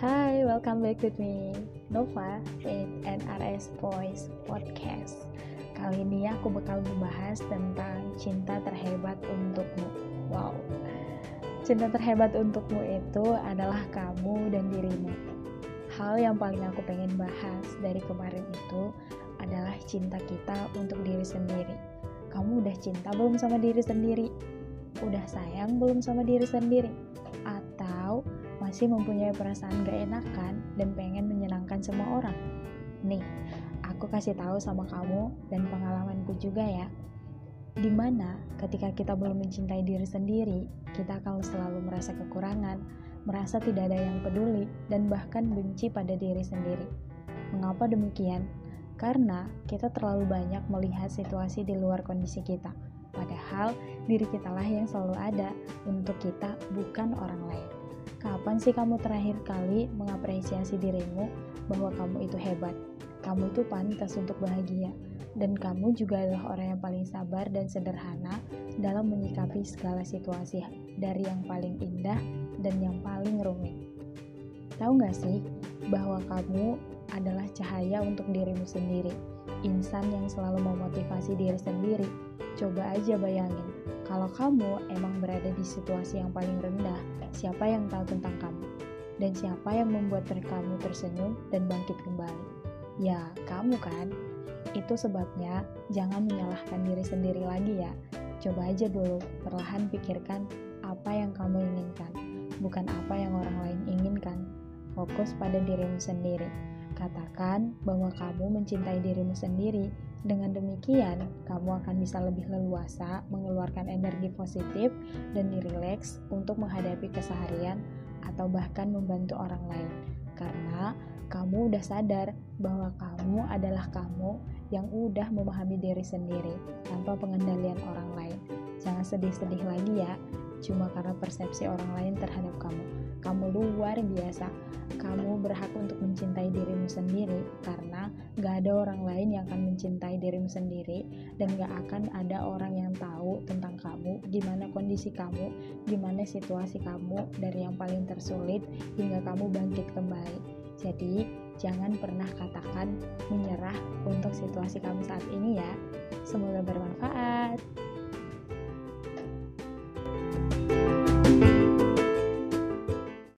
welcome back with me Nova in NRS Voice Podcast. Kali ini aku bakal membahas tentang cinta terhebat untukmu. Wow, cinta terhebat untukmu itu adalah kamu dan dirimu. Hal yang paling aku pengen bahas dari kemarin itu adalah cinta kita untuk diri sendiri. Kamu udah cinta belum sama diri sendiri? Udah sayang belum sama diri sendiri? Atau masih mempunyai perasaan gak enakan dan pengen menyenangkan semua orang. Nih, aku kasih tahu sama kamu dan pengalamanku juga ya. Di mana ketika kita belum mencintai diri sendiri, kita akan selalu merasa kekurangan, merasa tidak ada yang peduli, dan bahkan benci pada diri sendiri. Mengapa demikian? Karena kita terlalu banyak melihat situasi di luar kondisi kita. Padahal diri kitalah yang selalu ada untuk kita, bukan orang lain. Kapan sih kamu terakhir kali mengapresiasi dirimu bahwa kamu itu hebat? Kamu itu pantas untuk bahagia. Dan kamu juga adalah orang yang paling sabar dan sederhana dalam menyikapi segala situasi dari yang paling indah dan yang paling rumit. Tahu gak sih bahwa kamu adalah cahaya untuk dirimu sendiri, insan yang selalu memotivasi diri sendiri. Coba aja bayangin, kalau kamu emang berada di situasi yang paling rendah, siapa yang tahu tentang kamu? Dan siapa yang membuat kamu tersenyum dan bangkit kembali? Ya, kamu kan? Itu sebabnya jangan menyalahkan diri sendiri lagi ya. Coba aja dulu perlahan pikirkan apa yang kamu inginkan, bukan apa yang orang lain inginkan. Fokus pada dirimu sendiri. Katakan bahwa kamu mencintai dirimu sendiri dengan demikian, kamu akan bisa lebih leluasa mengeluarkan energi positif dan dirileks untuk menghadapi keseharian atau bahkan membantu orang lain. Karena kamu udah sadar bahwa kamu adalah kamu yang udah memahami diri sendiri tanpa pengendalian orang lain. Jangan sedih-sedih lagi ya, cuma karena persepsi orang lain terhadap kamu. Kamu luar biasa. Kamu berhak untuk mencintai dirimu sendiri karena gak ada orang lain yang akan mencintai dirimu sendiri dan gak akan ada orang yang tahu tentang kamu, gimana kondisi kamu, gimana situasi kamu dari yang paling tersulit hingga kamu bangkit kembali. Jadi, jangan pernah katakan menyerah untuk situasi kamu saat ini ya. Semoga bermanfaat.